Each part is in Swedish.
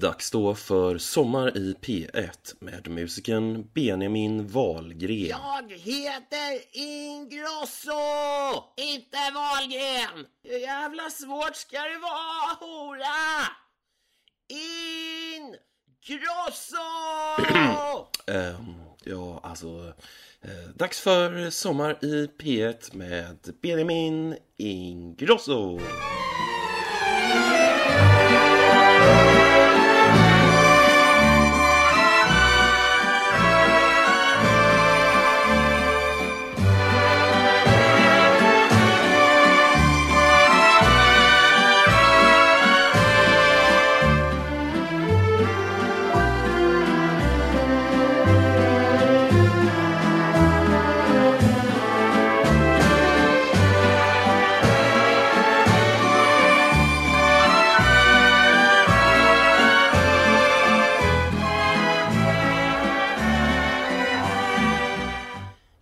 Dags då för Sommar i P1 med musikern Benjamin Wahlgren. Jag heter Ingrosso, inte Wahlgren. Hur jävla svårt ska det vara, hora? Ingrosso! Ehm, ja, alltså... Eh, dags för Sommar i P1 med Benjamin Ingrosso.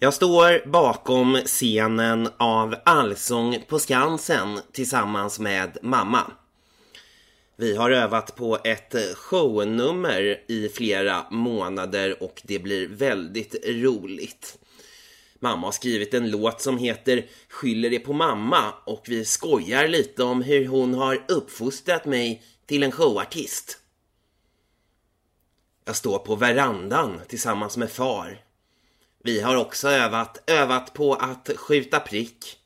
Jag står bakom scenen av Allsång på Skansen tillsammans med mamma. Vi har övat på ett shownummer i flera månader och det blir väldigt roligt. Mamma har skrivit en låt som heter Skyller det på mamma och vi skojar lite om hur hon har uppfostrat mig till en showartist. Jag står på verandan tillsammans med far. Vi har också övat, övat på att skjuta prick.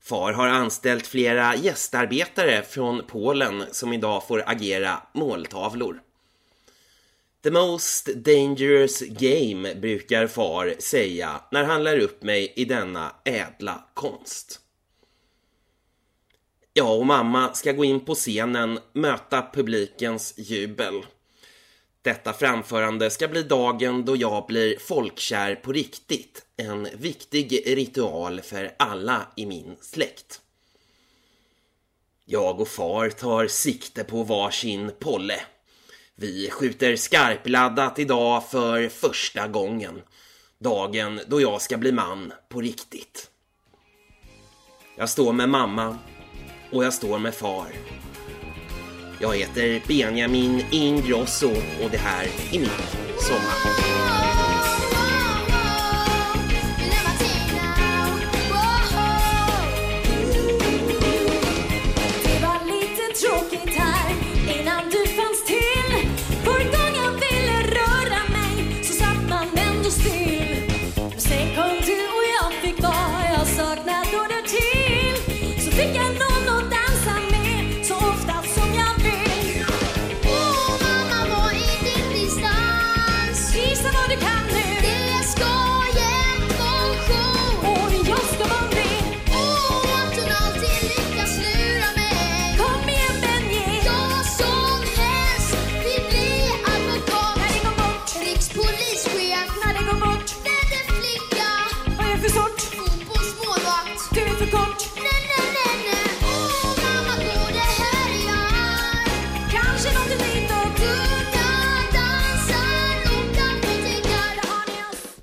Far har anställt flera gästarbetare från Polen som idag får agera måltavlor. The most dangerous game brukar far säga när han lär upp mig i denna ädla konst. Jag och mamma ska gå in på scenen, möta publikens jubel. Detta framförande ska bli dagen då jag blir folkkär på riktigt. En viktig ritual för alla i min släkt. Jag och far tar sikte på varsin polle. Vi skjuter skarpladdat idag för första gången. Dagen då jag ska bli man på riktigt. Jag står med mamma och jag står med far. Jag heter Benjamin Ingrosso och det här är mitt sommar.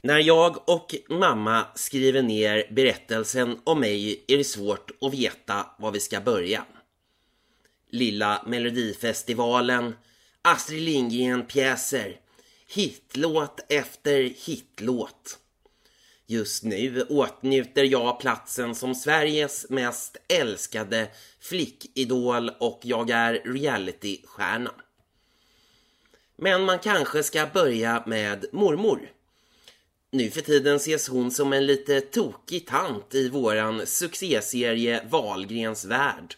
När jag och mamma skriver ner berättelsen om mig är det svårt att veta var vi ska börja. Lilla Melodifestivalen, Astrid Lindgren-pjäser, hitlåt efter hitlåt. Just nu åtnjuter jag platsen som Sveriges mest älskade flickidol och jag är realitystjärna. Men man kanske ska börja med mormor. Nu för tiden ses hon som en lite tokig tant i våran succéserie Wahlgrens värld.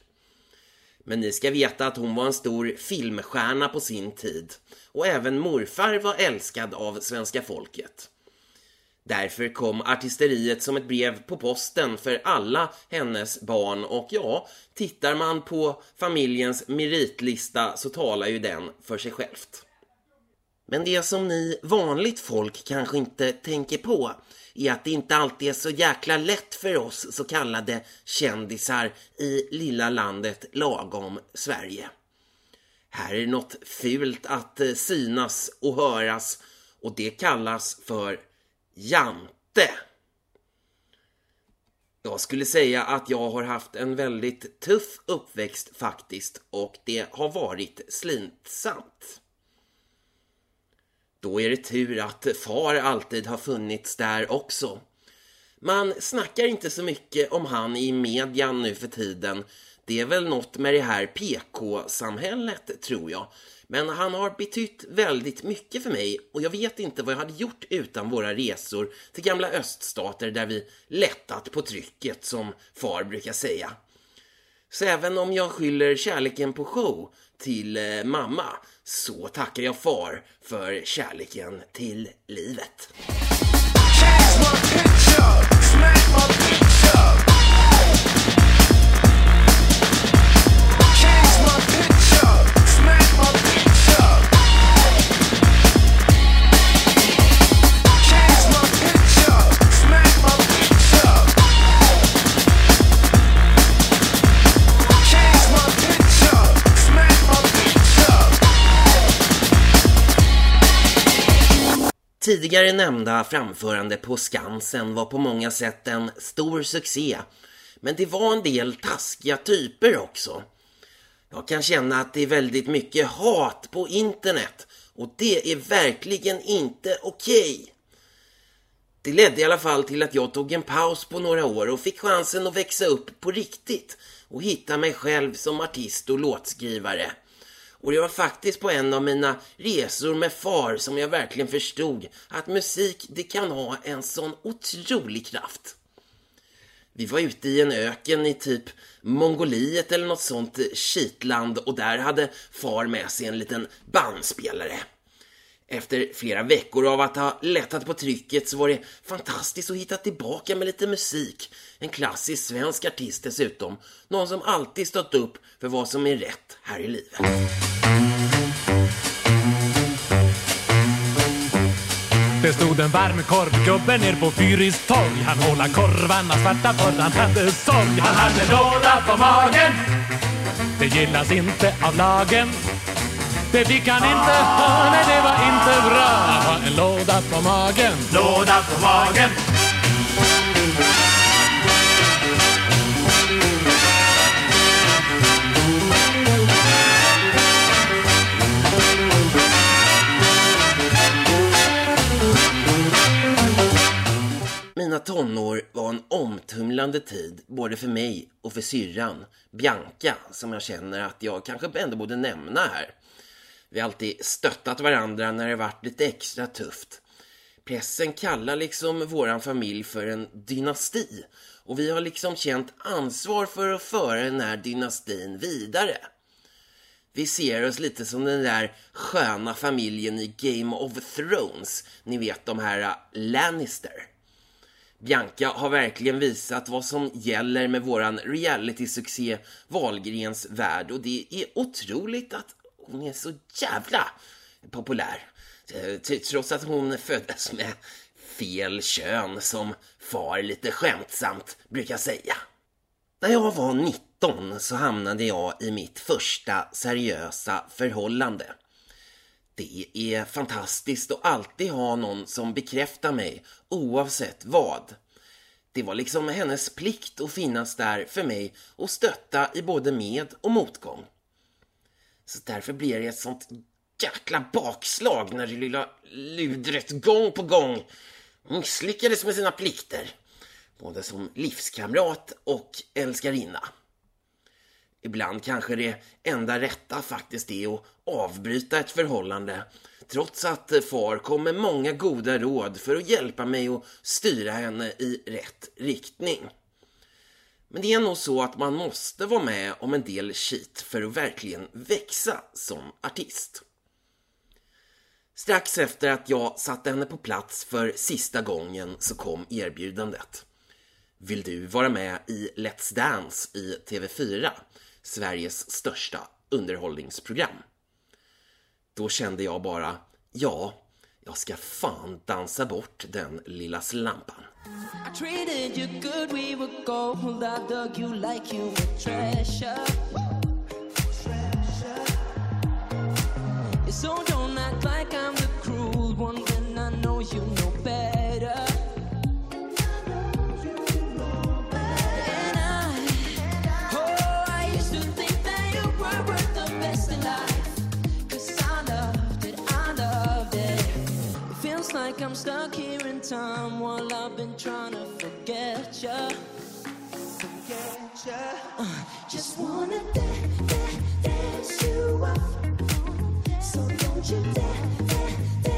Men ni ska veta att hon var en stor filmstjärna på sin tid och även morfar var älskad av svenska folket. Därför kom artisteriet som ett brev på posten för alla hennes barn och ja, tittar man på familjens meritlista så talar ju den för sig självt. Men det som ni vanligt folk kanske inte tänker på är att det inte alltid är så jäkla lätt för oss så kallade kändisar i lilla landet lagom Sverige. Här är något fult att eh, synas och höras och det kallas för jante. Jag skulle säga att jag har haft en väldigt tuff uppväxt faktiskt och det har varit slitsamt. Då är det tur att far alltid har funnits där också. Man snackar inte så mycket om han i median nu för tiden. Det är väl något med det här PK-samhället, tror jag. Men han har betytt väldigt mycket för mig och jag vet inte vad jag hade gjort utan våra resor till gamla öststater där vi lättat på trycket, som far brukar säga. Så även om jag skyller kärleken på show till eh, mamma så tackar jag far för kärleken till livet. Tidigare nämnda framförande på Skansen var på många sätt en stor succé. Men det var en del taskiga typer också. Jag kan känna att det är väldigt mycket hat på internet och det är verkligen inte okej. Okay. Det ledde i alla fall till att jag tog en paus på några år och fick chansen att växa upp på riktigt och hitta mig själv som artist och låtskrivare. Och det var faktiskt på en av mina resor med far som jag verkligen förstod att musik, det kan ha en sån otrolig kraft. Vi var ute i en öken i typ Mongoliet eller något sånt kitland och där hade far med sig en liten bandspelare. Efter flera veckor av att ha lättat på trycket så var det fantastiskt att hitta tillbaka med lite musik. En klassisk svensk artist dessutom. Någon som alltid stått upp för vad som är rätt här i livet. Det stod en varmkorvgubbe ner på Fyris torg Han håla korvarna svarta för han hade sorg Han hade låda på magen Det gillas inte av lagen det fick han inte ha, nej det var inte bra. Att ha en låda på magen. Låda på magen. Mina tonår var en omtumlande tid både för mig och för syrran Bianca som jag känner att jag kanske ändå borde nämna här. Vi har alltid stöttat varandra när det varit lite extra tufft. Pressen kallar liksom våran familj för en dynasti och vi har liksom känt ansvar för att föra den här dynastin vidare. Vi ser oss lite som den där sköna familjen i Game of Thrones, ni vet de här äh, Lannister. Bianca har verkligen visat vad som gäller med våran reality-succé Valgrens värld och det är otroligt att hon är så jävla populär. Eh, trots att hon föddes med fel kön som far lite skämtsamt brukar säga. När jag var 19 så hamnade jag i mitt första seriösa förhållande. Det är fantastiskt att alltid ha någon som bekräftar mig oavsett vad. Det var liksom hennes plikt att finnas där för mig och stötta i både med och motgång. Så därför blir det ett sånt jäkla bakslag när det lilla ludret gång på gång misslyckades med sina plikter. Både som livskamrat och älskarinna. Ibland kanske det enda rätta faktiskt är att avbryta ett förhållande trots att far kom med många goda råd för att hjälpa mig att styra henne i rätt riktning. Men det är nog så att man måste vara med om en del shit för att verkligen växa som artist. Strax efter att jag satte henne på plats för sista gången så kom erbjudandet. Vill du vara med i Let's Dance i TV4, Sveriges största underhållningsprogram? Då kände jag bara, ja, jag ska fan dansa bort den lilla slampan. I Feels like I'm stuck here in time while I've been trying to forget ya. Forget ya. Uh, just wanna da- da- dance you up. So don't you dare, dare, dare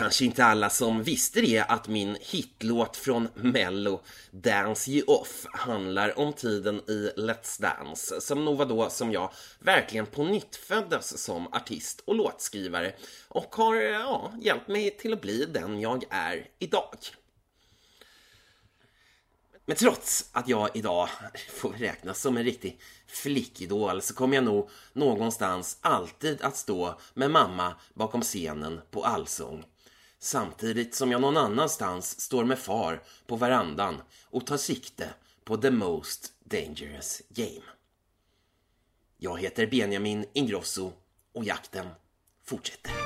kanske inte alla som visste det att min hitlåt från Mello, Dance You Off, handlar om tiden i Let's Dance, som nog var då som jag verkligen på nytt föddes som artist och låtskrivare och har ja, hjälpt mig till att bli den jag är idag. Men trots att jag idag får räknas som en riktig flickidol så kommer jag nog någonstans alltid att stå med mamma bakom scenen på Allsång. Samtidigt som jag någon annanstans står med far på verandan och tar sikte på the most dangerous game. Jag heter Benjamin Ingrosso och jakten fortsätter.